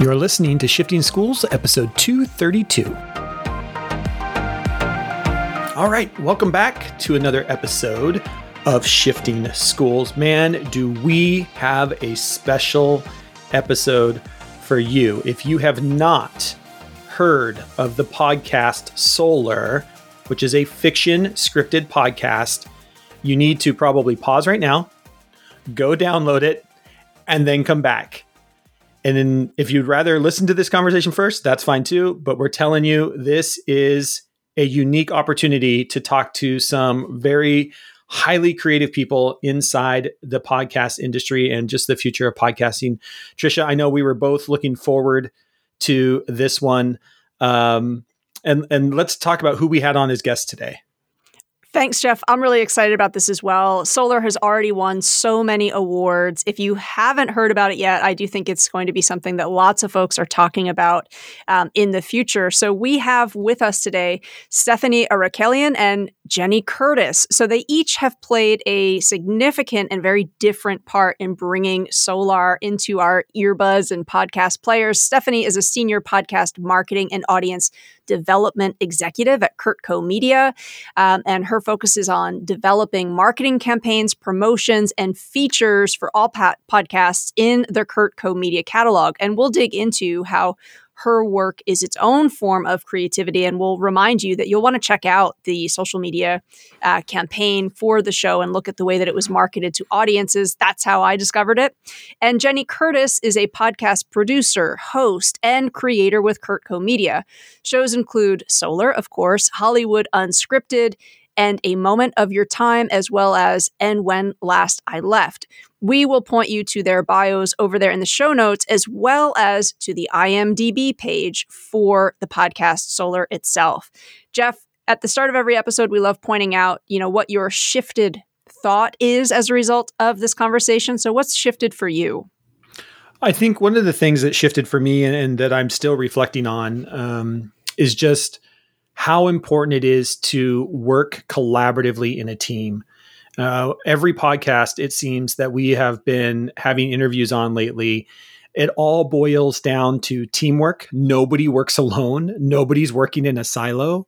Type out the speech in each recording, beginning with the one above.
You're listening to Shifting Schools, episode 232. All right, welcome back to another episode of Shifting Schools. Man, do we have a special episode for you. If you have not heard of the podcast Solar, which is a fiction scripted podcast, you need to probably pause right now, go download it, and then come back and then if you'd rather listen to this conversation first, that's fine too. But we're telling you this is a unique opportunity to talk to some very highly creative people inside the podcast industry and just the future of podcasting. Trisha, I know we were both looking forward to this one. Um, and and let's talk about who we had on as guests today. Thanks, Jeff. I'm really excited about this as well. Solar has already won so many awards. If you haven't heard about it yet, I do think it's going to be something that lots of folks are talking about um, in the future. So we have with us today Stephanie Arakelian and Jenny Curtis. So they each have played a significant and very different part in bringing Solar into our earbuds and podcast players. Stephanie is a senior podcast marketing and audience development executive at CurtCo Media, um, and her focus is on developing marketing campaigns, promotions, and features for all podcasts in the CurtCo Media catalog. And we'll dig into how her work is its own form of creativity. And we'll remind you that you'll want to check out the social media uh, campaign for the show and look at the way that it was marketed to audiences. That's how I discovered it. And Jenny Curtis is a podcast producer, host, and creator with CurtCo Media. Shows include Solar, of course, Hollywood Unscripted, and a moment of your time, as well as and when last I left. We will point you to their bios over there in the show notes, as well as to the IMDb page for the podcast Solar itself. Jeff, at the start of every episode, we love pointing out, you know, what your shifted thought is as a result of this conversation. So, what's shifted for you? I think one of the things that shifted for me and, and that I'm still reflecting on um, is just how important it is to work collaboratively in a team. Uh, every podcast, it seems that we have been having interviews on lately, it all boils down to teamwork. Nobody works alone, nobody's working in a silo.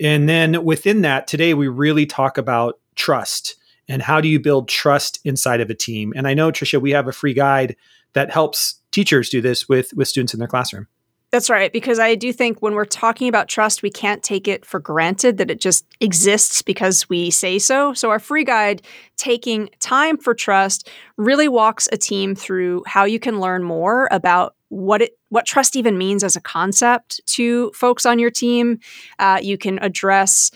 And then within that, today we really talk about trust and how do you build trust inside of a team. And I know, Trisha, we have a free guide that helps teachers do this with, with students in their classroom. That's right. Because I do think when we're talking about trust, we can't take it for granted that it just exists because we say so. So, our free guide, Taking Time for Trust, really walks a team through how you can learn more about what it what trust even means as a concept to folks on your team. Uh, you can address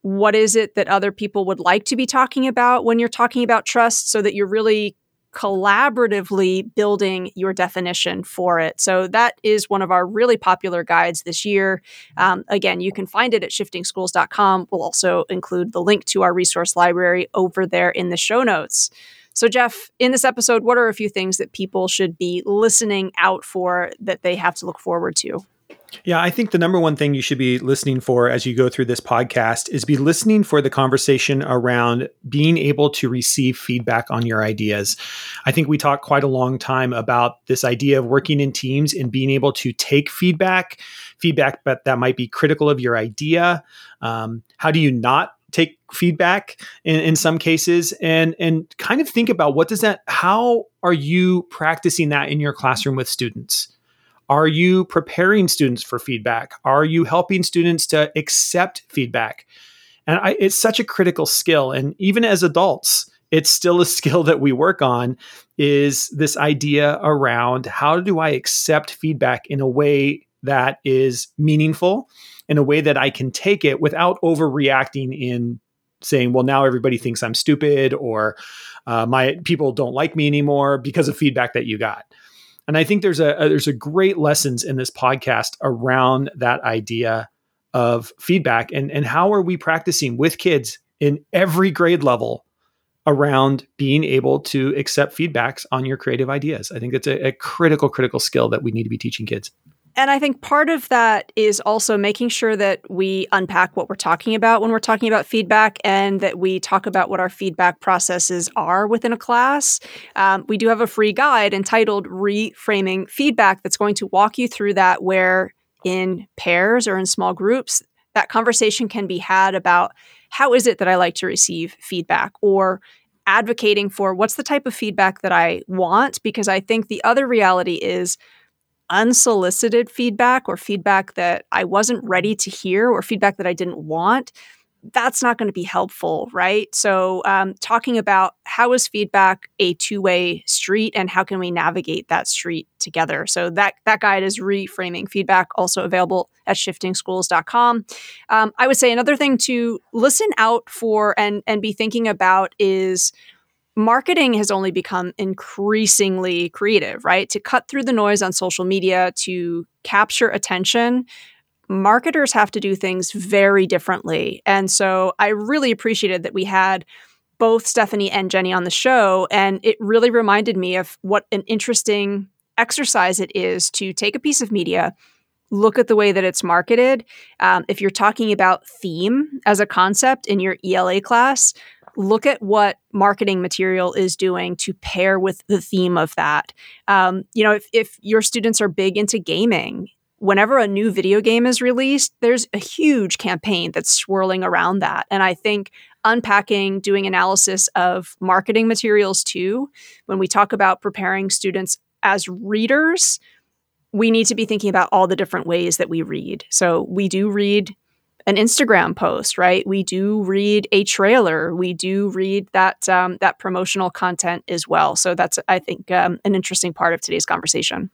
what is it that other people would like to be talking about when you're talking about trust so that you're really collaboratively building your definition for it. So that is one of our really popular guides this year. Um, again, you can find it at shiftingschools.com. We'll also include the link to our resource library over there in the show notes. So, Jeff, in this episode, what are a few things that people should be listening out for that they have to look forward to? Yeah, I think the number one thing you should be listening for as you go through this podcast is be listening for the conversation around being able to receive feedback on your ideas. I think we talked quite a long time about this idea of working in teams and being able to take feedback, feedback but that might be critical of your idea. Um, how do you not take feedback in, in some cases and and kind of think about what does that how are you practicing that in your classroom with students are you preparing students for feedback? Are you helping students to accept feedback? And I, it's such a critical skill. And even as adults, it's still a skill that we work on is this idea around how do I accept feedback in a way that is meaningful, in a way that I can take it without overreacting in saying, well, now everybody thinks I'm stupid or uh, my people don't like me anymore because of feedback that you got. And I think there's a, a there's a great lessons in this podcast around that idea of feedback and and how are we practicing with kids in every grade level around being able to accept feedbacks on your creative ideas. I think it's a, a critical critical skill that we need to be teaching kids. And I think part of that is also making sure that we unpack what we're talking about when we're talking about feedback and that we talk about what our feedback processes are within a class. Um, we do have a free guide entitled Reframing Feedback that's going to walk you through that, where in pairs or in small groups, that conversation can be had about how is it that I like to receive feedback or advocating for what's the type of feedback that I want. Because I think the other reality is, unsolicited feedback or feedback that I wasn't ready to hear or feedback that I didn't want, that's not going to be helpful, right? So, um, talking about how is feedback a two-way street, and how can we navigate that street together? So that that guide is reframing feedback, also available at shiftingschools.com. Um, I would say another thing to listen out for and and be thinking about is marketing has only become increasingly creative, right? To cut through the noise on social media, to capture attention, marketers have to do things very differently. And so I really appreciated that we had both Stephanie and Jenny on the show. And it really reminded me of what an interesting exercise it is to take a piece of media. Look at the way that it's marketed. Um, if you're talking about theme as a concept in your ELA class, look at what marketing material is doing to pair with the theme of that. Um, you know, if, if your students are big into gaming, whenever a new video game is released, there's a huge campaign that's swirling around that. And I think unpacking, doing analysis of marketing materials too, when we talk about preparing students as readers, we need to be thinking about all the different ways that we read. So we do read an Instagram post, right? We do read a trailer. We do read that um, that promotional content as well. So that's, I think, um, an interesting part of today's conversation.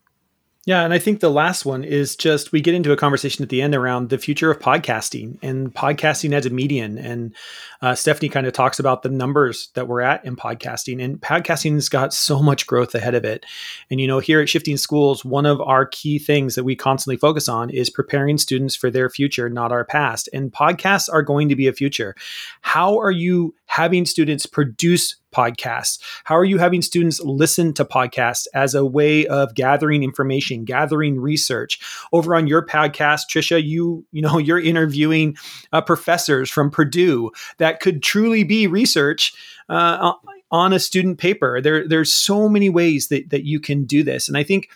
Yeah, and I think the last one is just we get into a conversation at the end around the future of podcasting and podcasting as a medium. And uh, Stephanie kind of talks about the numbers that we're at in podcasting, and podcasting has got so much growth ahead of it. And you know, here at Shifting Schools, one of our key things that we constantly focus on is preparing students for their future, not our past. And podcasts are going to be a future. How are you having students produce podcasts? How are you having students listen to podcasts as a way of gathering information, gathering research? Over on your podcast, Trisha, you you know you're interviewing uh, professors from Purdue that could truly be research. Uh, on a student paper, there there's so many ways that that you can do this, and I think,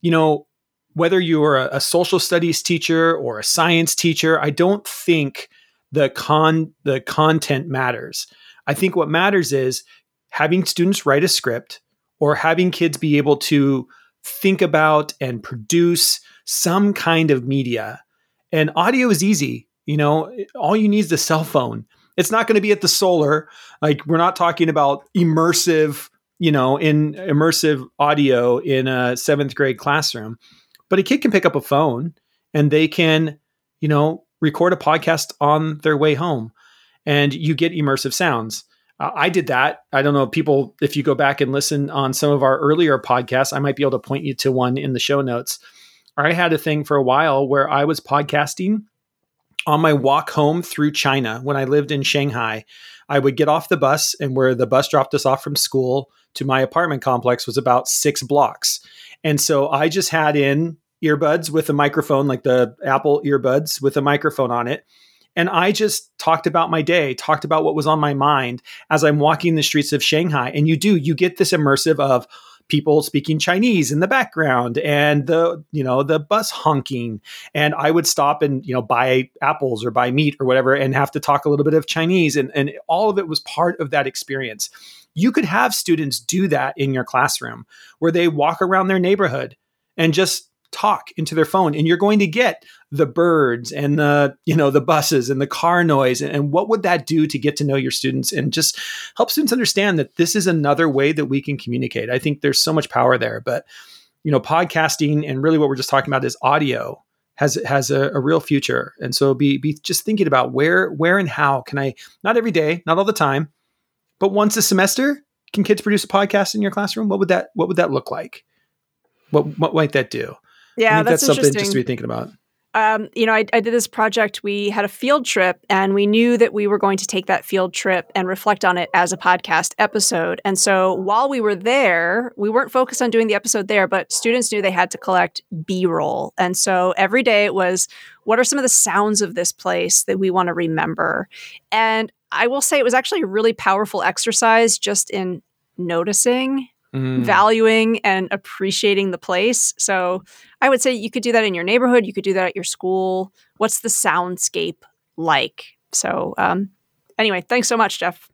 you know, whether you're a, a social studies teacher or a science teacher, I don't think the con the content matters. I think what matters is having students write a script or having kids be able to think about and produce some kind of media. And audio is easy. You know, all you need is a cell phone. It's not going to be at the solar. Like we're not talking about immersive, you know, in immersive audio in a seventh grade classroom. But a kid can pick up a phone and they can, you know, record a podcast on their way home and you get immersive sounds. Uh, I did that. I don't know people if you go back and listen on some of our earlier podcasts, I might be able to point you to one in the show notes. I had a thing for a while where I was podcasting on my walk home through China when I lived in Shanghai. I would get off the bus and where the bus dropped us off from school to my apartment complex was about 6 blocks. And so I just had in earbuds with a microphone, like the Apple earbuds with a microphone on it. And I just talked about my day, talked about what was on my mind as I'm walking the streets of Shanghai. And you do, you get this immersive of people speaking Chinese in the background and the, you know, the bus honking. And I would stop and, you know, buy apples or buy meat or whatever and have to talk a little bit of Chinese. And, and all of it was part of that experience. You could have students do that in your classroom where they walk around their neighborhood and just talk into their phone and you're going to get the birds and the you know the buses and the car noise and, what would that do to get to know your students and just help students understand that this is another way that we can communicate? I think there's so much power there but you know podcasting and really what we're just talking about is audio has has a, a real future. And so be be just thinking about where where and how can i not every day not all the time but once a semester can kids produce a podcast in your classroom? What would that what would that look like? What what might that do yeah, that's, that's something just to be thinking about. um, you know, I, I, did this project. We had a field trip, and we knew that we were going to take that field trip and reflect on it as a podcast episode. And so while we were there, we weren't focused on doing the episode there, but students knew they had to collect B roll. And so every day it was, what are some of the sounds of this place that we want to remember? And I will say it was actually a really powerful exercise just in noticing Mm. valuing and appreciating the place. So I would say you could do that in your neighborhood. You could do that at your school. What's the soundscape like? So, um, anyway, thanks so much, Jeff.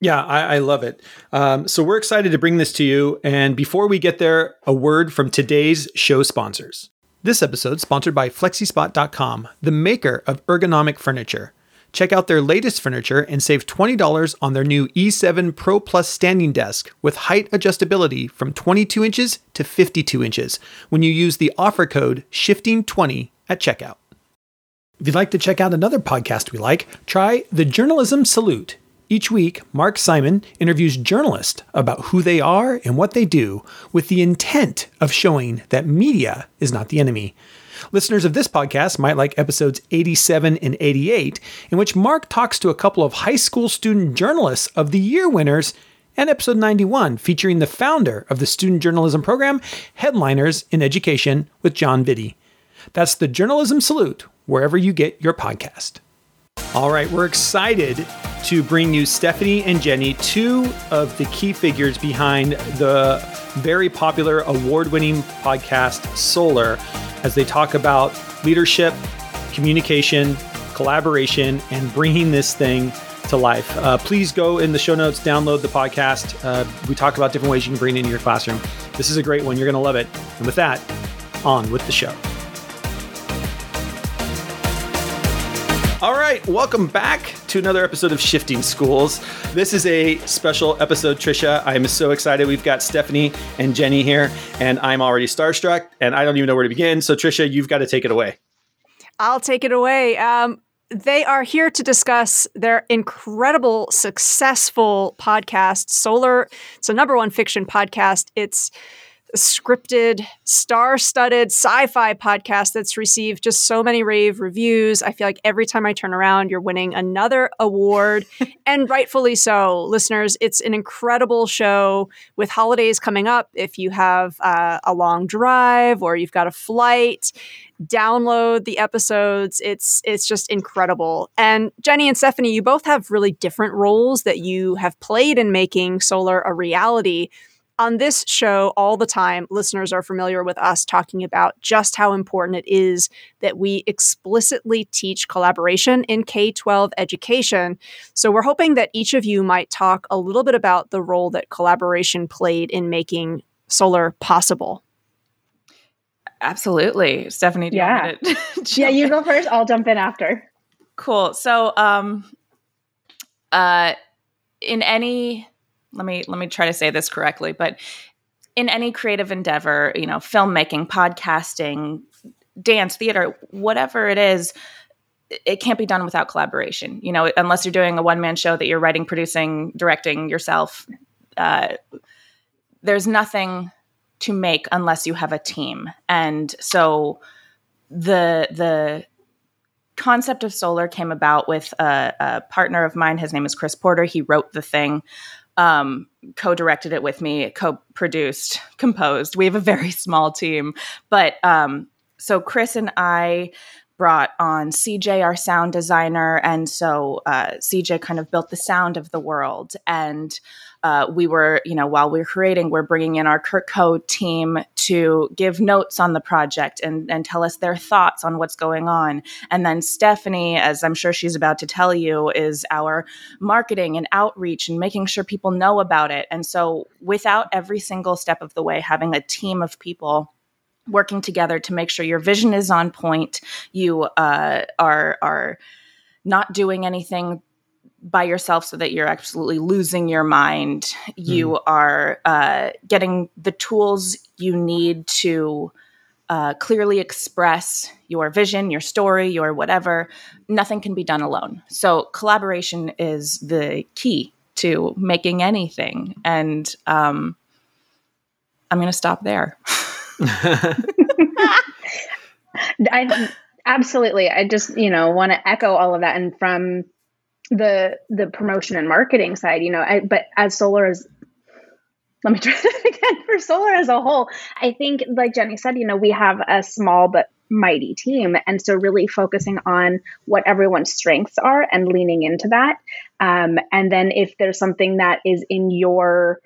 Yeah, I, I love it. Um, so we're excited to bring this to you. And before we get there, a word from today's show sponsors. This episode sponsored by Flexispot.com, the maker of ergonomic furniture. Check out their latest furniture and save $20 on their new E7 Pro Plus standing desk with height adjustability from 22 inches to 52 inches when you use the offer code SHIFTING20 at checkout. If you'd like to check out another podcast we like, try The Journalism Salute. Each week, Mark Simon interviews journalists about who they are and what they do with the intent of showing that media is not the enemy. Listeners of this podcast might like episodes 87 and 88, in which Mark talks to a couple of high school student journalists of the year winners, and episode 91, featuring the founder of the student journalism program, Headliners in Education, with John Vitti. That's the Journalism Salute, wherever you get your podcast. All right, we're excited to bring you Stephanie and Jenny, two of the key figures behind the very popular award winning podcast Solar as they talk about leadership, communication, collaboration, and bringing this thing to life. Uh, please go in the show notes, download the podcast. Uh, we talk about different ways you can bring it into your classroom. This is a great one. You're going to love it. And with that, on with the show. All right, welcome back to another episode of Shifting Schools. This is a special episode, Trisha. I'm so excited. We've got Stephanie and Jenny here, and I'm already starstruck, and I don't even know where to begin. So, Trisha, you've got to take it away. I'll take it away. Um, they are here to discuss their incredible, successful podcast, Solar. It's a number one fiction podcast. It's scripted, star studded sci fi podcast that's received just so many rave reviews. I feel like every time I turn around, you're winning another award, and rightfully so. Listeners, it's an incredible show with holidays coming up. If you have uh, a long drive or you've got a flight, download the episodes. It's it's just incredible. And Jenny and Stephanie, you both have really different roles that you have played in making solar a reality on this show all the time, listeners are familiar with us talking about just how important it is that we explicitly teach collaboration in K 12 education. So, we're hoping that each of you might talk a little bit about the role that collaboration played in making solar possible. Absolutely. Stephanie, yeah. You yeah, you go first. I'll jump in after. Cool. So, um, uh, in any let me let me try to say this correctly but in any creative endeavor you know filmmaking podcasting dance theater whatever it is it can't be done without collaboration you know unless you're doing a one man show that you're writing producing directing yourself uh, there's nothing to make unless you have a team. And so the the concept of solar came about with a, a partner of mine. His name is chris porter. He wrote the thing um, co-directed it with me, co-produced, composed. We have a very small team, but um, so Chris and I brought on CJ, our sound designer, and so uh, CJ kind of built the sound of the world and uh, we were, you know, while we are creating, we're bringing in our CurtCo team to give notes on the project and, and tell us their thoughts on what's going on. And then Stephanie, as I'm sure she's about to tell you, is our marketing and outreach and making sure people know about it. And so, without every single step of the way, having a team of people working together to make sure your vision is on point, you uh, are are not doing anything by yourself so that you're absolutely losing your mind. You mm. are uh, getting the tools you need to uh, clearly express your vision, your story, your whatever. Nothing can be done alone. So, collaboration is the key to making anything. And um, I'm going to stop there. I, Absolutely. I just, you know, want to echo all of that. And from the the promotion and marketing side, you know, I, but as solar is let me try that again for solar as a whole. I think, like Jenny said, you know, we have a small but mighty team. And so, really focusing on what everyone's strengths are and leaning into that. Um, and then, if there's something that is in your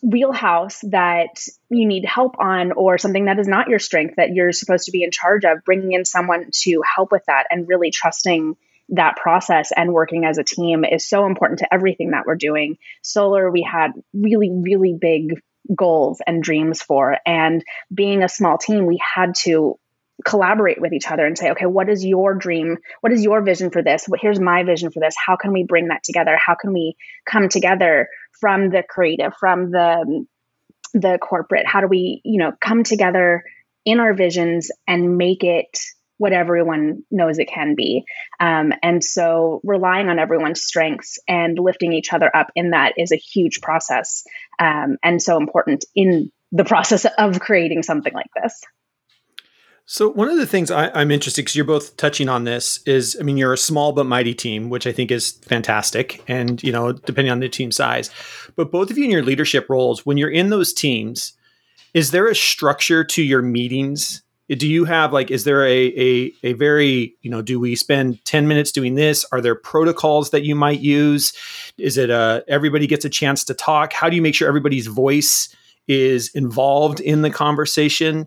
wheelhouse that you need help on or something that is not your strength that you're supposed to be in charge of bringing in someone to help with that and really trusting that process and working as a team is so important to everything that we're doing. Solar, we had really, really big goals and dreams for. And being a small team, we had to collaborate with each other and say, okay, what is your dream? What is your vision for this? Here's my vision for this. How can we bring that together? How can we come together from the creative, from the the corporate? How do we, you know, come together in our visions and make it what everyone knows it can be. Um, and so relying on everyone's strengths and lifting each other up in that is a huge process um, and so important in the process of creating something like this. So one of the things I, am interested because you're both touching on this is, I mean, you're a small but mighty team, which I think is fantastic, and you know, depending on the team size. But both of you in your leadership roles, when you're in those teams, is there a structure to your meetings do you have like is there a, a a very you know do we spend 10 minutes doing this? Are there protocols that you might use? Is it uh everybody gets a chance to talk? How do you make sure everybody's voice is involved in the conversation?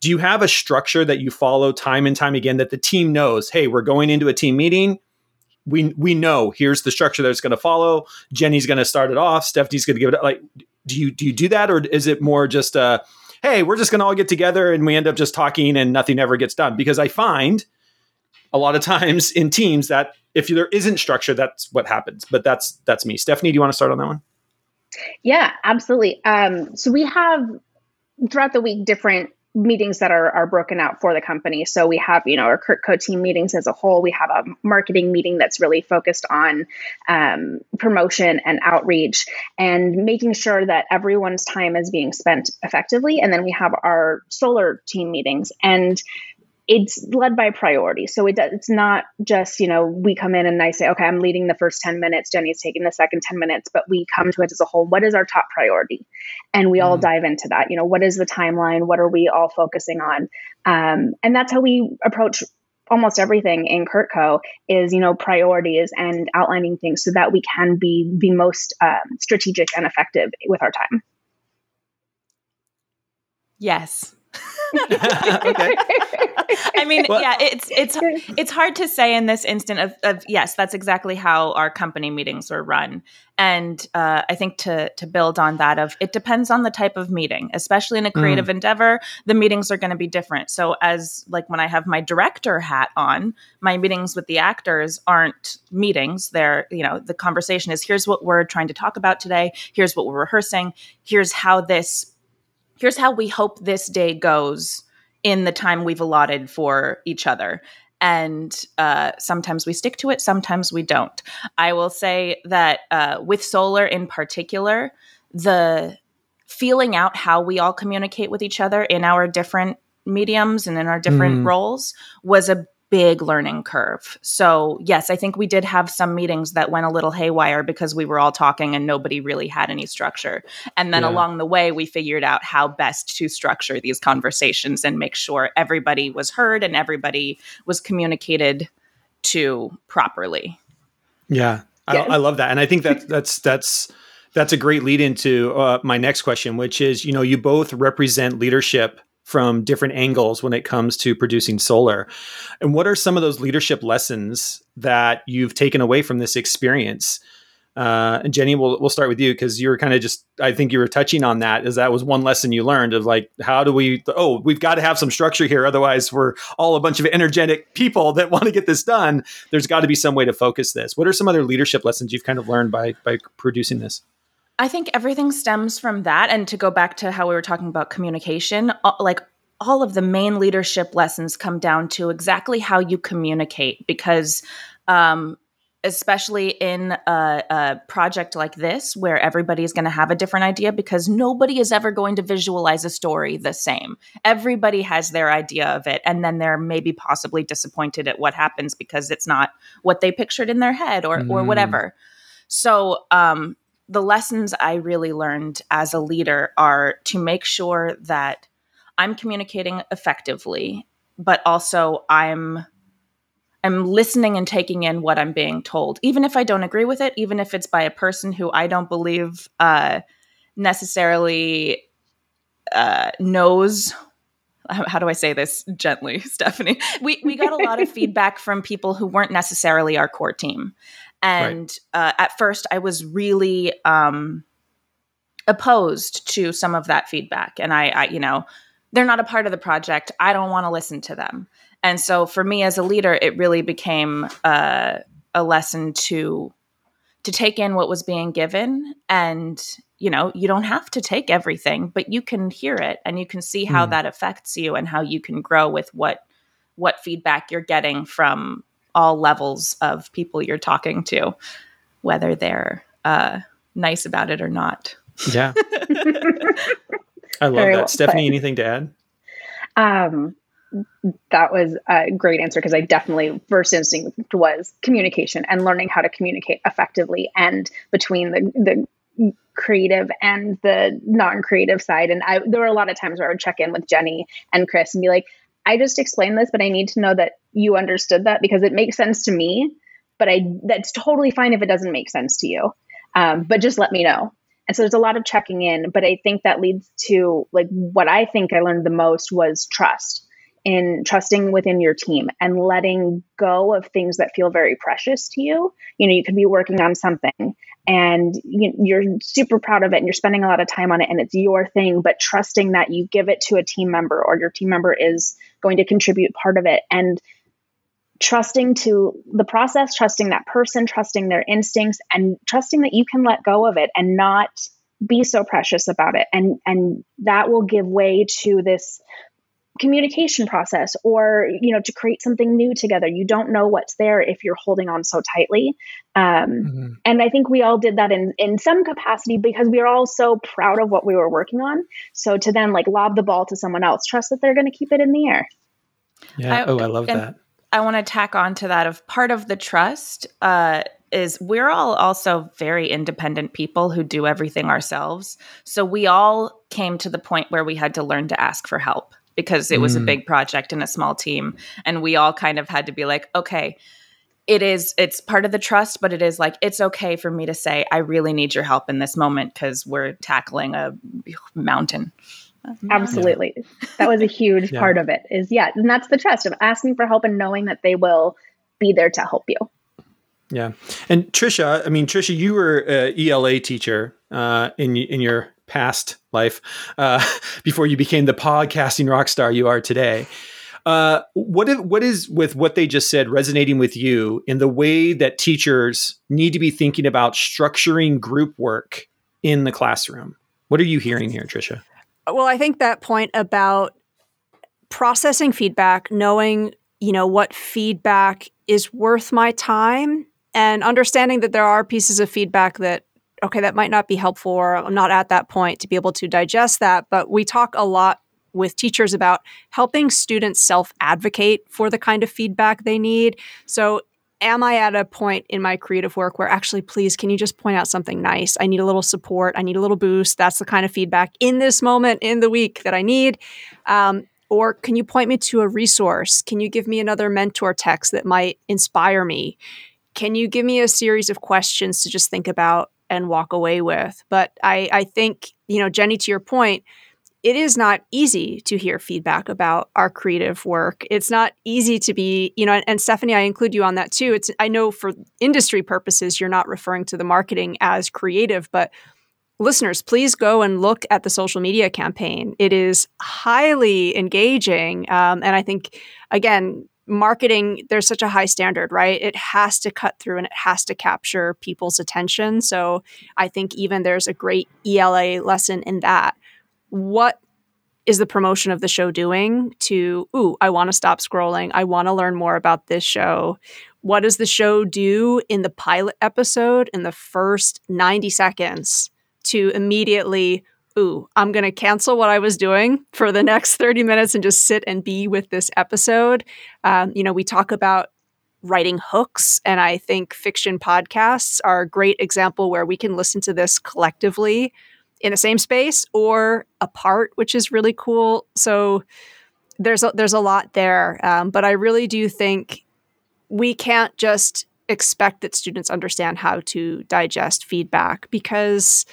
Do you have a structure that you follow time and time again that the team knows hey we're going into a team meeting. We we know here's the structure that's going to follow. Jenny's going to start it off. Stephanie's going to give it like do you do you do that or is it more just uh hey, we're just going to all get together and we end up just talking and nothing ever gets done. Because I find a lot of times in teams that if there isn't structure, that's what happens. But that's that's me. Stephanie, do you want to start on that one? Yeah, absolutely. Um, so we have throughout the week different meetings that are, are broken out for the company. So we have, you know, our CurtCo team meetings as a whole. We have a marketing meeting that's really focused on um, promotion and outreach and making sure that everyone's time is being spent effectively. And then we have our solar team meetings. And it's led by priority. So it does, it's not just, you know, we come in and I say, okay, I'm leading the first 10 minutes, Jenny's taking the second 10 minutes, but we come to it as a whole. What is our top priority? And we mm all dive into that. You know, what is the timeline? What are we all focusing on? Um, and that's how we approach almost everything in CurtCo is, you know, priorities and outlining things so that we can be the most um, strategic and effective with our time. Yes. okay. I mean, well, yeah, it's it's it's hard to say in this instant of, of yes, that's exactly how our company meetings are run, and uh, I think to to build on that of it depends on the type of meeting, especially in a creative mm. endeavor, the meetings are going to be different. So as like when I have my director hat on, my meetings with the actors aren't meetings. They're you know the conversation is here's what we're trying to talk about today, here's what we're rehearsing, here's how this here's how we hope this day goes in the time we've allotted for each other. And uh, sometimes we stick to it, sometimes we don't. I will say that uh, with solar in particular, the feeling out how we all communicate with each other in our different mediums and in our different mm. roles was a big learning curve. So, yes, I think we did have some meetings that went a little haywire because we were all talking and nobody really had any structure. And then yeah. along the way, we figured out how best to structure these conversations and make sure everybody was heard and everybody was communicated to properly. Yeah, I, I love that. And I think that that's, that's, that's a great lead into uh, my next question, which is, you know, you both represent leadership from different angles when it comes to producing solar. And what are some of those leadership lessons that you've taken away from this experience? Uh, and Jenny, we'll we'll start with you because you were kind of just I think you were touching on that as that was one lesson you learned of like how do we oh we've got to have some structure here otherwise we're all a bunch of energetic people that want to get this done. There's got to be some way to focus this. What are some other leadership lessons you've kind of learned by by producing this? I think everything stems from that. And to go back to how we were talking about communication, like all of the main leadership lessons come down to exactly how you communicate because um, especially in a, a, project like this where everybody is going to have a different idea because nobody is ever going to visualize a story the same everybody has their idea of it and then they're maybe possibly disappointed at what happens because it's not what they pictured in their head or mm. or whatever so um, the lessons i really learned as a leader are to make sure that i'm communicating effectively but also i'm I'm listening and taking in what I'm being told, even if I don't agree with it, even if it's by a person who I don't believe uh, necessarily uh, knows. How do I say this gently, Stephanie? We we got a lot of feedback from people who weren't necessarily our core team, and right. uh, at first I was really um, opposed to some of that feedback, and I, I, you know, they're not a part of the project. I don't want to listen to them. And so for me as a leader, it really became uh, a lesson to to take in what was being given and you know you don't have to take everything but you can hear it and you can see how mm. that affects you and how you can grow with what what feedback you're getting from all levels of people you're talking to whether they're uh, nice about it or not yeah i love Very that well stephanie put. anything to add um that was a great answer because I definitely first instinct was communication and learning how to communicate effectively and between the the creative and the non-creative side. And I there were a lot of times where I would check in with Jenny and Chris and be like, I just explained this, but I need to know that you understood that because it makes sense to me. But I that's totally fine if it doesn't make sense to you. Um, but just let me know. And so there's a lot of checking in, but I think that leads to like what I think I learned the most was trust in trusting within your team and letting go of things that feel very precious to you. You know, you could be working on something and you're super proud of it and you're spending a lot of time on it and it's your thing, but trusting that you give it to a team member or your team member is going to contribute part of it. And trusting to the process, trusting that person, trusting their instincts and trusting that you can let go of it and not be so precious about it. And and that will give way to this communication process or you know to create something new together. You don't know what's there if you're holding on so tightly. Um, mm-hmm. and i think we all did that in in some capacity because we are all so proud of what we were working on. So to then like lob the ball to someone else trust that they're going to keep it in the air. Yeah. I, oh i love that. I want to tack on to that of part of the trust uh, is we're all also very independent people who do everything ourselves. So we all came to the point where we had to learn to ask for help because it was mm. a big project and a small team. And we all kind of had to be like okay it is it's part of the trust but it is like it's okay for me to say i really need your help in this moment because we're tackling a mountain. Absolutely. That was a huge yeah. part of it is yeah and that's the trust of asking for help and knowing that they will be there to help you. Yeah. And trisha i mean trisha you were an ela teacher uh, in in your past life uh, before you became the podcasting rock star you are today. Uh, what if, what is with what they just said resonating with you in the way that teachers need to be thinking about structuring group work in the classroom? What are you hearing here, Trisha? Well, I think that point about processing feedback, knowing you know what feedback is worth my time, and understanding that there are pieces of feedback that okay, that might not be helpful or I'm not at that point to be able to digest that. But we talk a lot with teachers about helping students self advocate for the kind of feedback they need. So, am I at a point in my creative work where actually, please, can you just point out something nice? I need a little support. I need a little boost. That's the kind of feedback in this moment in the week that I need. Um, or can you point me to a resource? Can you give me another mentor text that might inspire me? Can you give me a series of questions to just think about and walk away with. But I, I think, you know, Jenny, to your point, it is not easy to hear feedback about our creative work. It's not easy to be, you know, and, Stephanie, I include you on that too. It's I know for industry purposes, you're not referring to the marketing as creative, but listeners, please go and look at the social media campaign. It is highly engaging, um, and I think again, marketing there's such a high standard right it has to cut through and it has to capture people's attention so i think even there's a great ela lesson in that what is the promotion of the show doing to, ooh, I want to stop scrolling. I want to learn more about this show. What does the show do in the pilot episode in the first 90 seconds to immediately, ooh, I'm going to cancel what I was doing for the next 30 minutes and just sit and be with this episode? Um, you know, we talk about writing hooks. And I think fiction podcasts are a great example where we can listen to this collectively in the same space or apart, which is really cool. So there's a, there's a lot there, um, but I really do think we can't just expect that students understand how to digest feedback because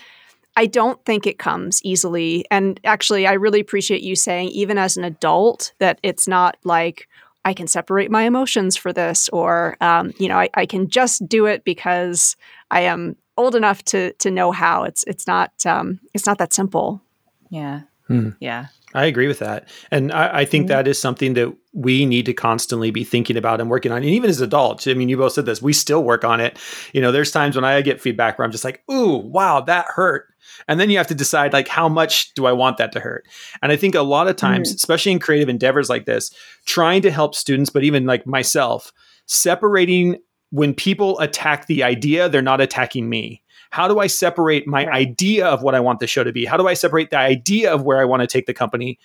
I don't think it comes easily. And actually, I really appreciate you saying, even as an adult, that it's not like I can separate my emotions for this, or um, you know, I, I, can just do it because I am old enough to to know how. It's it's not um, it's not that simple. Yeah, hmm. yeah. I agree with that, and I, I think mm-hmm. that is something that we need to constantly be thinking about and working on. And even as adults, I mean, you both said this, we still work on it. You know, there's times when I get feedback where I'm just like, "Ooh, wow, that hurt." And then you have to decide like how much do I want that to hurt? And I think a lot of times, mm-hmm. especially in creative endeavors like this, trying to help students, but even like myself, separating when people attack the idea, they're not attacking me. How do I separate my right. idea of what I want the show to be? How do I separate the idea of where I want to take the company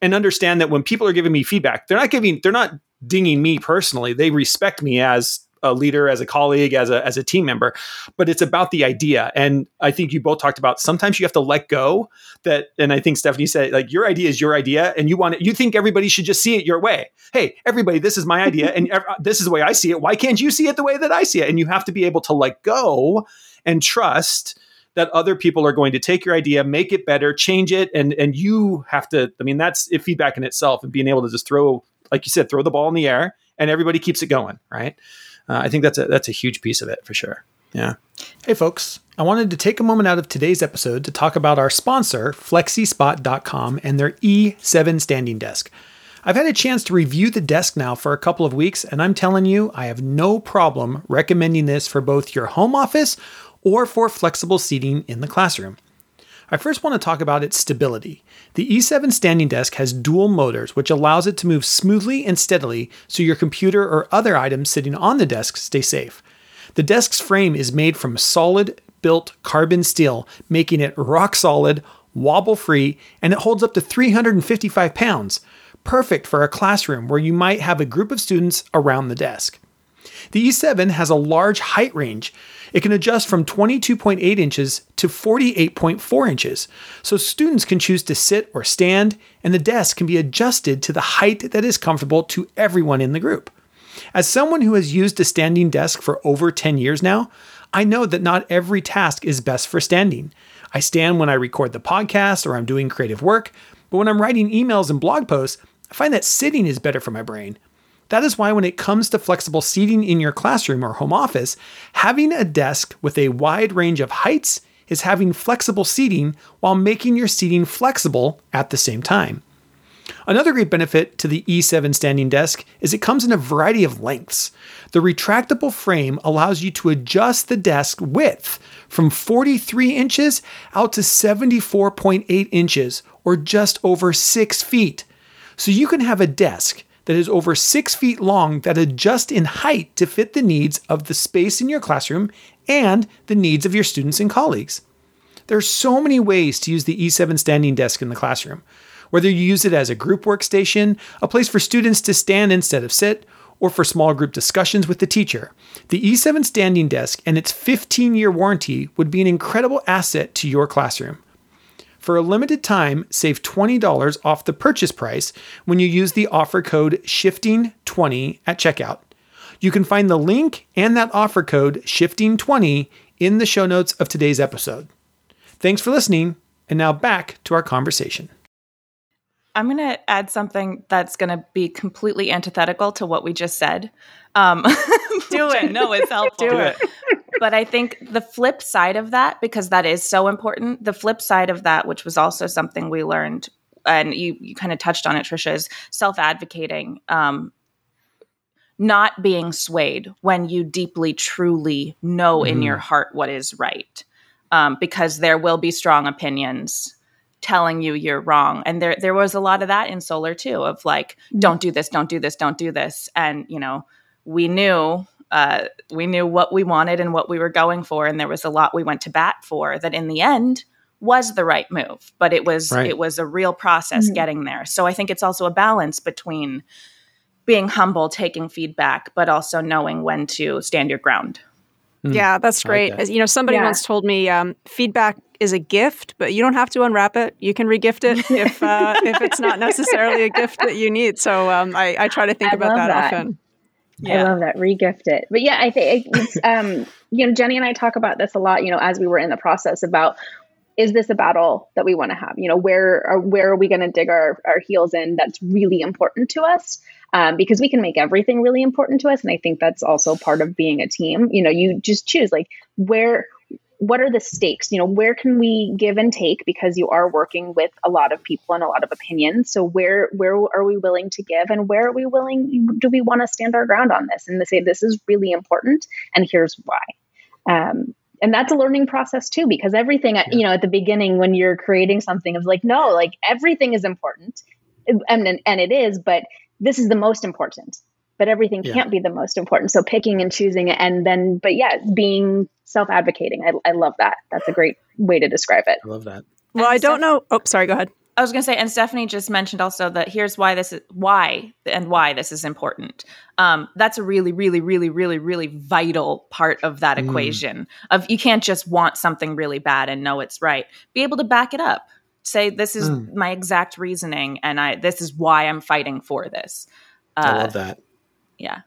and understand that when people are giving me feedback, they're not giving, they're not dinging me personally. They respect me as a leader, as a colleague, as a as a team member, but it's about the idea. And I think you both talked about sometimes you have to let go that. And I think Stephanie said like your idea is your idea, and you want it. You think everybody should just see it your way. Hey, everybody, this is my idea, and ev- this is the way I see it. Why can't you see it the way that I see it? And you have to be able to let go and trust that other people are going to take your idea, make it better, change it, and and you have to. I mean, that's feedback in itself, and being able to just throw, like you said, throw the ball in the air, and everybody keeps it going, right? Uh, I think that's a that's a huge piece of it for sure. Yeah. Hey, folks. I wanted to take a moment out of today's episode to talk about our sponsor, Flexispot.com, and their E7 standing desk. I've had a chance to review the desk now for a couple of weeks, and I'm telling you, I have no problem recommending this for both your home office or for flexible seating in the classroom. I first want to talk about its stability. The E7 standing desk has dual motors, which allows it to move smoothly and steadily so your computer or other items sitting on the desk stay safe. The desk's frame is made from solid built carbon steel, making it rock solid, wobble free, and it holds up to 355 pounds, perfect for a classroom where you might have a group of students around the desk. The E7 has a large height range, it can adjust from 22.8 inches to 48.4 inches, so students can choose to sit or stand, and the desk can be adjusted to the height that is comfortable to everyone in the group. As someone who has used a standing desk for over 10 years now, I know that not every task is best for standing. I stand when I record the podcast or I'm doing creative work, but when I'm writing emails and blog posts, I find that sitting is better for my brain. That is why, when it comes to flexible seating in your classroom or home office, having a desk with a wide range of heights is having flexible seating while making your seating flexible at the same time. Another great benefit to the E7 standing desk is it comes in a variety of lengths. The retractable frame allows you to adjust the desk width from 43 inches out to 74.8 inches, or just over 6 feet. So you can have a desk that is over six feet long that adjust in height to fit the needs of the space in your classroom and the needs of your students and colleagues. There are so many ways to use the E7 standing desk in the classroom. Whether you use it as a group workstation, a place for students to stand instead of sit, or for small group discussions with the teacher, the E7 standing desk and its 15 year warranty would be an incredible asset to your classroom. For a limited time, save $20 off the purchase price when you use the offer code SHIFTING20 at checkout. You can find the link and that offer code SHIFTING20 in the show notes of today's episode. Thanks for listening, and now back to our conversation. I'm going to add something that's going to be completely antithetical to what we just said. Um, Do it. No, it's helpful. Do it but I think the flip side of that, because that is so important, the flip side of that, which was also something we learned, and you, you kind of touched on it, Trisha, is self advocating, um, not being swayed when you deeply, truly know mm. in your mm-hmm. heart what is right. Um, because there will be strong opinions telling you you're wrong and there there was a lot of that in solar too of like Mm-hmm. don't do this don't do this don't do this and you know we knew uh, we knew what we wanted and what we were going for and there was a lot we went to bat for that in the end was the right move but it was Right. it was a real process Mhm. getting there so i think it's also a balance between being humble taking feedback but also knowing when to stand your ground Hmm. Yeah, that's I like great. that. You know, somebody Yeah. once told me um, feedback is a gift, but you don't have to unwrap it. You can regift it if uh, if it's not necessarily a gift that you need. So um, I, I try to think I about that, that. often. I love that. Regift it. But yeah, I think it's, um, you know, Jenny and I talk about this a lot, you know, as we were in the process about is this a battle that we want to have? You know, where are where are we going to dig our, our heels in that's really important to us? Um, because we can make everything really important to us. And I think that's also part of being a team. You know, you just choose like where what are the stakes? You know where can we give and take because you are working with a lot of people and a lot of opinions. So where where are we willing to give and where are we willing do we want to stand our ground on this and say this is really important and here's why. Um, and that's a learning process too because everything at you know at the beginning when you're creating something is like no like everything is important and, and it is but this is the most important but everything Yeah. can't be the most important so picking and choosing and then but yeah being self-advocating I, I love that that's a great way to describe it I love that. Well, And I don't Steph- know. Oh, sorry. Go ahead. I was going to say, and Stephanie just mentioned also that here's why this is why and why this is important. Um, that's a really, really, really, really, really vital part of that Mm. equation. Of you can't just want something really bad and know it's right. Be able to back it up. Say this is Mm. my exact reasoning, and I this is why I'm fighting for this. Uh, I love that. Yeah.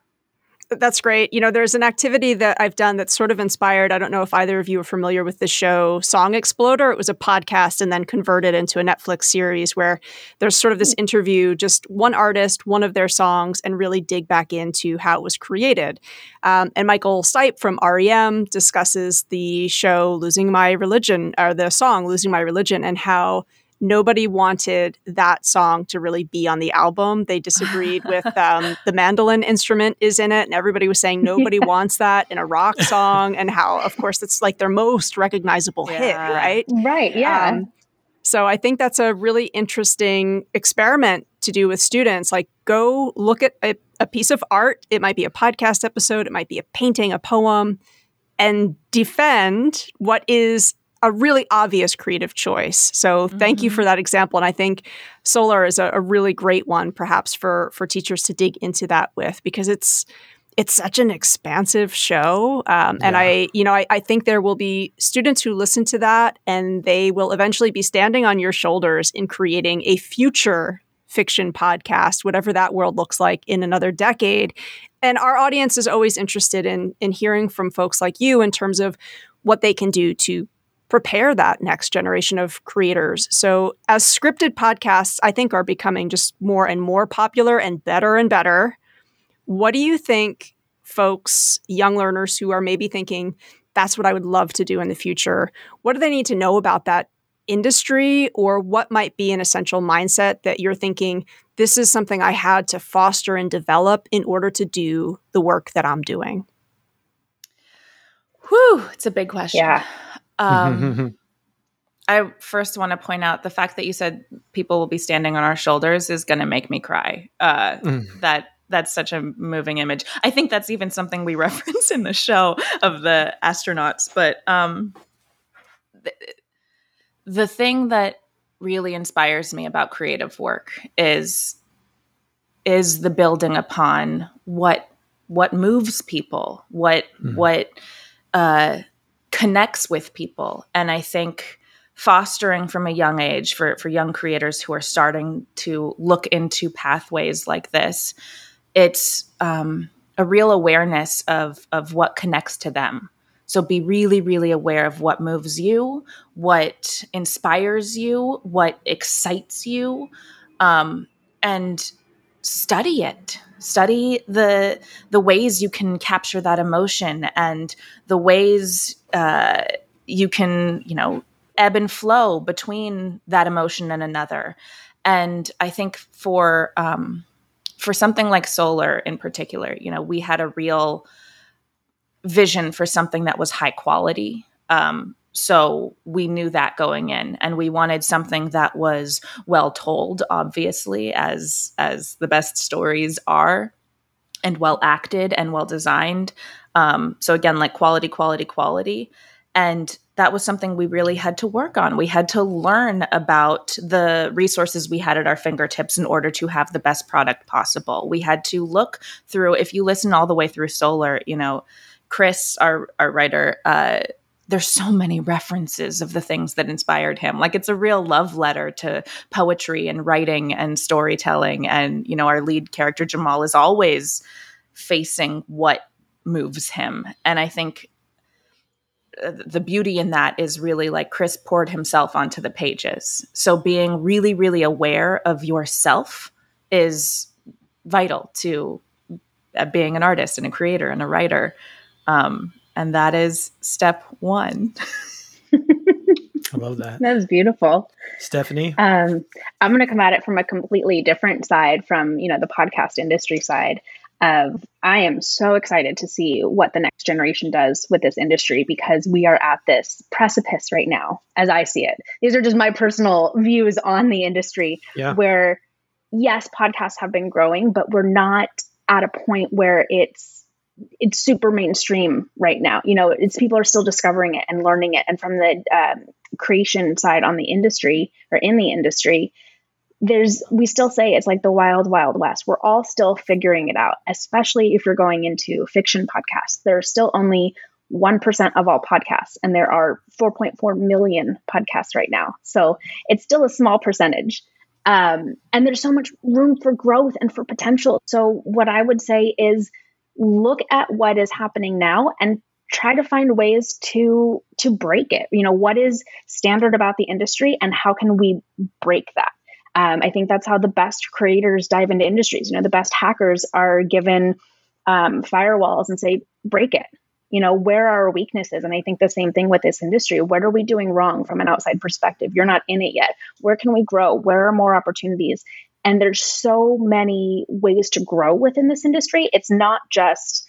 That's great. You know, there's an activity that I've done that's sort of inspired. I don't know if either of you are familiar with the show Song Exploder. It was a podcast and then converted into a Netflix series where there's sort of this interview, just one artist, one of their songs, and really dig back into how it was created. Um, and Michael Stipe from REM discusses the show Losing My Religion, or the song Losing My Religion, and how nobody wanted that song to really be on the album. They disagreed with um, the mandolin instrument is in it, and everybody was saying nobody wants that in a rock song, and how, of course, it's like their most recognizable hit, right? right yeah Um, so I think that's a really interesting experiment to do with students. Like, go look at a, a piece of art. It might be a podcast episode, it might be a painting, a poem, and defend what is a really obvious creative choice. So thank you Mhm. for that example. And I think solar is a, a really great one, perhaps for for teachers to dig into that with, because it's it's such an expansive show. Um, and Yeah. I, you know, I, I think there will be students who listen to that and they will eventually be standing on your shoulders in creating a future fiction podcast, whatever that world looks like in another decade. And our audience is always interested in in hearing from folks like you in terms of what they can do to prepare that next generation of creators. So, as scripted podcasts, I think are becoming just more and more popular and better and better. What do you think folks, young learners who are maybe thinking, that's what I would love to do in the future, what do they need to know about that industry or what might be an essential mindset that you're thinking, this is something I had to foster and develop in order to do the work that I'm doing? Whew, it's a big question. Yeah. Um, I first want to point out the fact that you said people will be standing on our shoulders is going to make me cry. Uh, Mm. that that's such a moving image. I think that's even something we reference in the show of the astronauts. But um, the, the thing that really inspires me about creative work is is the building upon what what moves people, what Mhm. what uh, connects with people, and I think fostering from a young age for for young creators who are starting to look into pathways like this it's um, a real awareness of of what connects to them. So be really really aware of what moves you what inspires you what excites you um, and study it study the the ways you can capture that emotion and the ways uh, you can you know ebb and flow between that emotion and another. And i think for um, for something like solar in particular you know we had a real vision for something that was high quality um, so we knew that going in and we wanted something that was well told obviously as as the best stories are and well acted and well designed. Um, so again like quality quality quality. And that was something we really had to work on. We had to learn about the resources we had at our fingertips in order to have the best product possible. We had to look through if you listen all the way through solar you know chris our our writer uh, there's so many references of the things that inspired him. Like it's a real love letter to poetry and writing and storytelling. And you know our lead character jamal is always facing what moves him. And i think uh, the beauty in that is really like chris poured himself onto the pages. So being really really aware of yourself is vital to uh, being an artist and a creator and a writer. Um, and that is step one. I love that. That was beautiful. Stephanie? Um, I'm going to come at it from a completely different side from, you know, the podcast industry side of I am so excited to see what the next generation does with this industry because we are at this precipice right now, as I see it. These are just my personal views on the industry yeah. where, yes, podcasts have been growing, but we're not at a point where it's it's super mainstream right now. You know, it's people are still discovering it and learning it. And from the um, creation side on the industry or in the industry, there's we still say it's like the wild wild west. We're all still figuring it out, especially if you're going into fiction podcasts. There are still only 1% of all podcasts and there are 4.4 million podcasts right now. So, it's still a small percentage. Um, and there's so much room for growth and for potential. So, what I would say is look at what is happening now and try to find ways to to break it. You know what is standard about the industry and how can we break that? Um, i think that's how the best creators dive into industries. You know the best hackers are given um, firewalls and say break it. You know where are our weaknesses? And i think the same thing with this industry. What are we doing wrong from an outside perspective? You're not in it yet. Where can we grow? Where are more opportunities and there's so many ways to grow within this industry. It's not just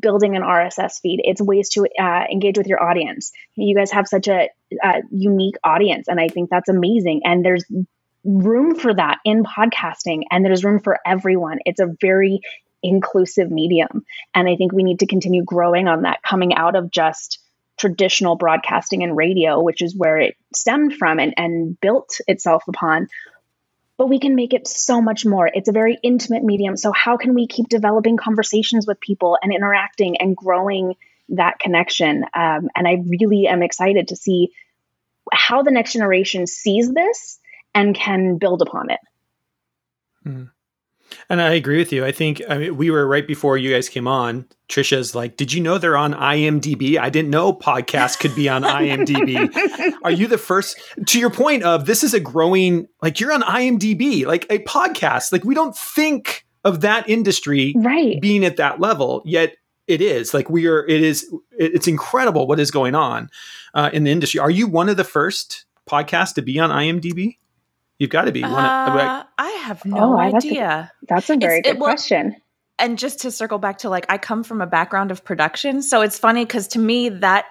building an RSS feed, it's ways to uh, engage with your audience. You guys have such a, a unique audience, and I think that's amazing. And there's room for that in podcasting, and there's room for everyone. It's a very inclusive medium. And I think we need to continue growing on that, coming out of just traditional broadcasting and radio, which is where it stemmed from and, and built itself upon, but we can make it so much more. It's a very intimate medium. So, how can we keep developing conversations with people and interacting and growing that connection? Um, and I really am excited to see how the next generation sees this and can build upon it. Mm. And I agree with you. I think I mean, we were right before you guys came on. Trisha's like, "Did you know they're on IMDb? I didn't know podcasts could be on IMDb. Are you the first? To your point of this is a growing like you're on IMDb, like a podcast. Like we don't think of that industry right. being at that level, yet it is. Like we are. It is. It's incredible what is going on uh, in the industry. Are you one of the first podcasts to be on IMDb? You've got to be. One uh, I have oh, no oh, idea. That's a, that's a very it's, good it, well, question. And just to circle back to like, I come from a background of production, so it's funny because to me that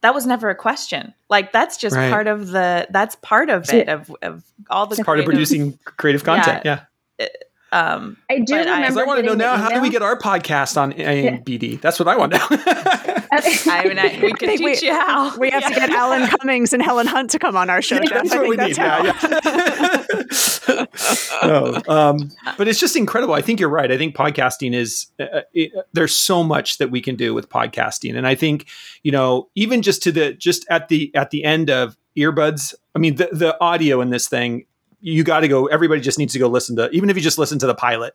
that was never a question. Like that's just right. part of the that's part of it of, of all the part of producing creative content. Yeah. yeah. Um, I do remember. I, I want to know now. How do we get our podcast on IMDb? Yeah. That's what I want to know. I mean, I, we can teach we, you how. We have yeah. to get Alan Cummings and Helen Hunt to come on our show. Yeah, that's what we need. Yeah, yeah. no, um, but it's just incredible. I think you're right. I think podcasting is uh, uh, it, there's so much that we can do with podcasting, and I think you know even just to the just at the at the end of earbuds. I mean, the the audio in this thing you got to go. Everybody just needs to go listen to, even if you just listen to the pilot,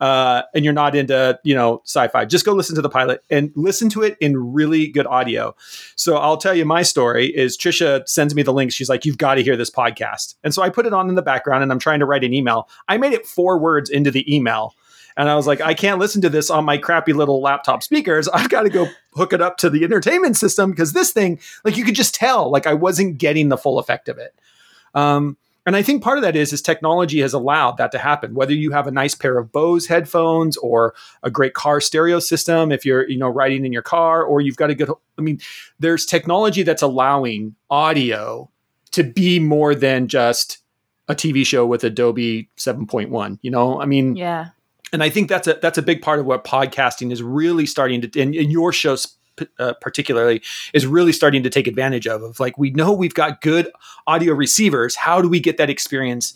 uh, and you're not into, you know, sci-fi. Just go listen to the pilot and listen to it in really good audio. So I'll tell you my story. Is Trisha sends me the link. She's like, "You've got to hear this podcast," and so I put it on in the background, and I'm trying to write an email. I made it four words into the email. And I was like, I can't listen to this on my crappy little laptop speakers. I've got to go hook it up to the entertainment system because this thing, like, you could just tell, like, I wasn't getting the full effect of it. Um, and I think part of that is is technology has allowed that to happen. Whether you have a nice pair of Bose headphones or a great car stereo system, if you're you know riding in your car, or you've got a good. I mean, there's technology that's allowing audio to be more than just a TV show with Dolby 7.1. You know, I mean, yeah. And I think that's a that's a big part of what podcasting is really starting to. And, and your show uh, particularly is really starting to take advantage of. Of like we know we've got good audio receivers. How do we get that experience?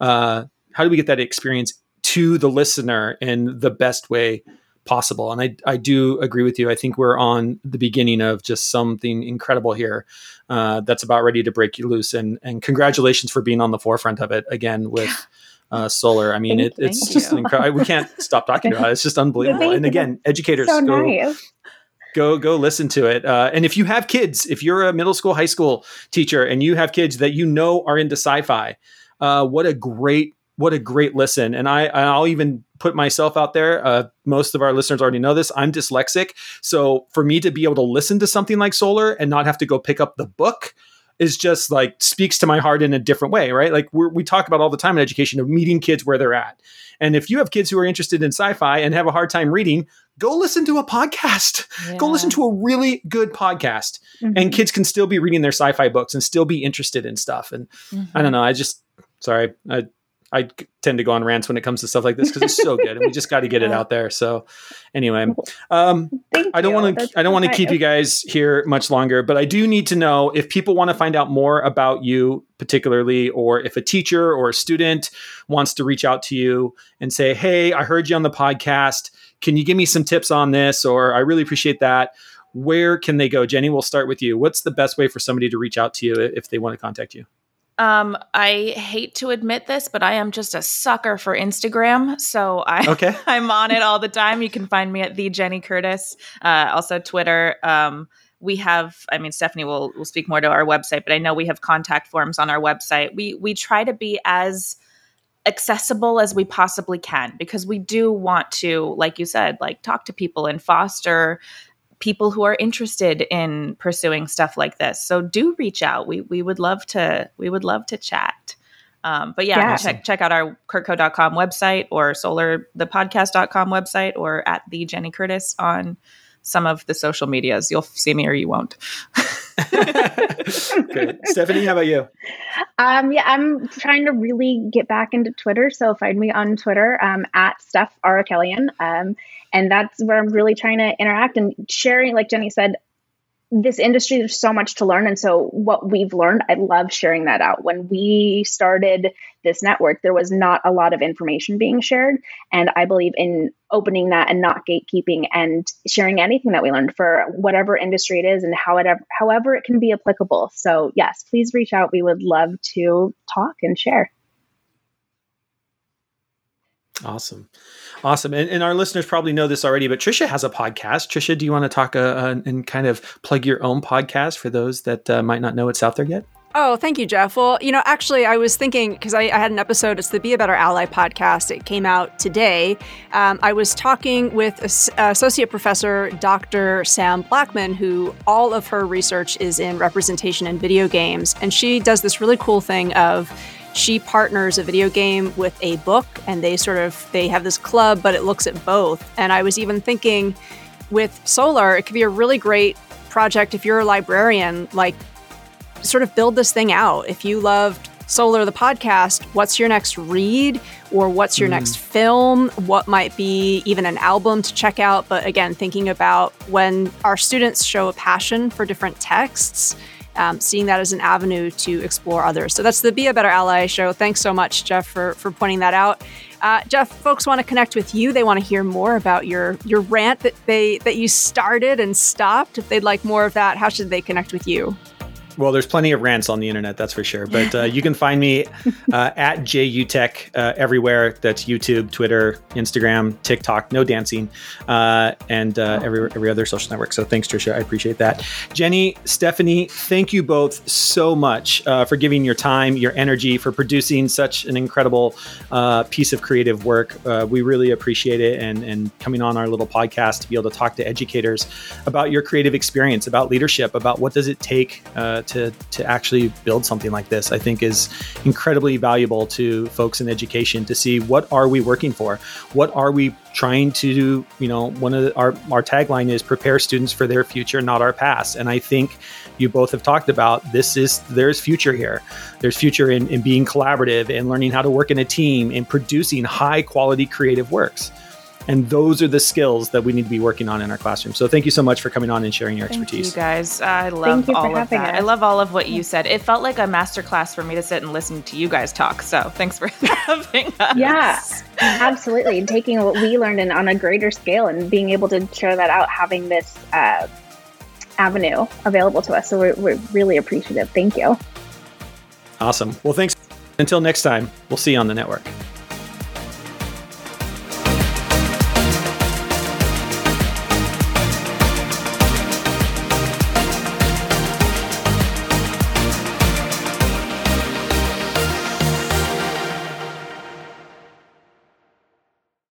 Uh, how do we get that experience to the listener in the best way possible? And I I do agree with you. I think we're on the beginning of just something incredible here. Uh, that's about ready to break you loose. And and congratulations for being on the forefront of it again with. Uh, solar. I mean, it, it's just incredible. We can't stop talking about it. It's just unbelievable. and again, educators so go, nice go go listen to it. Uh, and if you have kids, if you're a middle school, high school teacher, and you have kids that you know are into sci-fi, uh, what a great what a great listen. And I I'll even put myself out there. Uh, most of our listeners already know this. I'm dyslexic, so for me to be able to listen to something like Solar and not have to go pick up the book is just like speaks to my heart in a different way, right? Like we talk about all the time in education of meeting kids where they're at. And if you have kids who are interested in sci-fi and have a hard time reading, go listen to a podcast. Yeah. Go listen to a really good podcast. Mm-hmm. And kids can still be reading their sci-fi books and still be interested in stuff. And mm-hmm. I don't know, I just sorry, I I tend to go on rants when it comes to stuff like this because it's so good, and we just got to get it out there. So, anyway, um, I don't want to I don't want to keep you guys here much longer, but I do need to know if people want to find out more about you, particularly, or if a teacher or a student wants to reach out to you and say, "Hey, I heard you on the podcast. Can you give me some tips on this?" Or "I really appreciate that." Where can they go, Jenny? We'll start with you. What's the best way for somebody to reach out to you if they want to contact you? Um, I hate to admit this, but I am just a sucker for Instagram. So I, okay. I'm on it all the time. You can find me at the Jenny Curtis. Uh, also Twitter. Um, we have, I mean, Stephanie will will speak more to our website, but I know we have contact forms on our website. We we try to be as accessible as we possibly can because we do want to, like you said, like talk to people and foster people who are interested in pursuing stuff like this. So do reach out. We we would love to we would love to chat. Um, but yeah, yeah, check check out our curtco.com website or solarthepodcast.com website or at the Jenny Curtis on some of the social medias. You'll see me or you won't. Great. Stephanie, how about you? Um, yeah, I'm trying to really get back into Twitter. So find me on Twitter um, at Steph Arakelian. Um, and that's where I'm really trying to interact and sharing, like Jenny said, this industry there's so much to learn. And so what we've learned i love sharing that out. When we started this network there was not a lot of information being shared. And i believe in opening that and not gatekeeping and sharing anything that we learned for whatever industry it is and however however it can be applicable. So yes please reach out. We would love to talk and share Awesome. Awesome. And, and, our listeners probably know this already, but Trisha has a podcast. Trisha, do you want to talk uh, uh, and kind of plug your own podcast for those that uh, might not know it's out there yet? Oh, thank you, Jeff. Well, you know, actually, I was thinking because I, I, had an episode. It's the Be a Better Ally podcast. It came out today. Um, I was talking with Associate Professor Dr. Sam Blackmon, who all of her research is in representation in video games. And she does this really cool thing of she partners a video game with a book and they sort of they have this club but it looks at both. And i was even thinking with solar it could be a really great project if you're a librarian like sort of build this thing out. If you loved solar the podcast what's your next read? Or what's your mm. next film? What might be even an album to check out? But again thinking about when our students show a passion for different texts um, seeing that as an avenue to explore others. So that's the Be a Better Ally show. Thanks so much, Jeff, for, for pointing that out. Uh, Jeff, folks want to connect with you. They want to hear more about your your rant that they that you started and stopped. If they'd like more of that, how should they connect with you? Well, there's plenty of rants on the internet, that's for sure. But uh, you can find me uh, at jutecht uh, everywhere. That's YouTube, Twitter, Instagram, TikTok. No dancing, uh, and uh, every every other social network. So thanks, Trisha. I appreciate that. Jenny, Stephanie, thank you both so much uh, for giving your time, your energy, for producing such an incredible piece of creative work. we really appreciate it, and and coming on our little podcast to be able to talk to educators about your creative experience, about leadership, about what does it take to to actually build something like this. I think is incredibly valuable to folks in education to see what are we working for, what are we trying to do. You know, one of the, our our tagline is prepare students for their future, not our past. And I think you both have talked about this is there's future here. There's future in, in being collaborative and learning how to work in a team and producing high quality creative works. And those are the skills that we need to be working on in our classroom. So thank you so much for coming on and sharing your Thank expertise. you guys. I love all of that. Us. I love all of what you said. It felt like a masterclass for me to sit and listen to you guys talk. So thanks for having us. Yeah, absolutely. Taking what we learned and on a greater scale and being able to share that out, having this uh, avenue available to us. So we're, we're really appreciative. Thank you. Awesome. Well, thanks. Until next time, we'll see you on the network.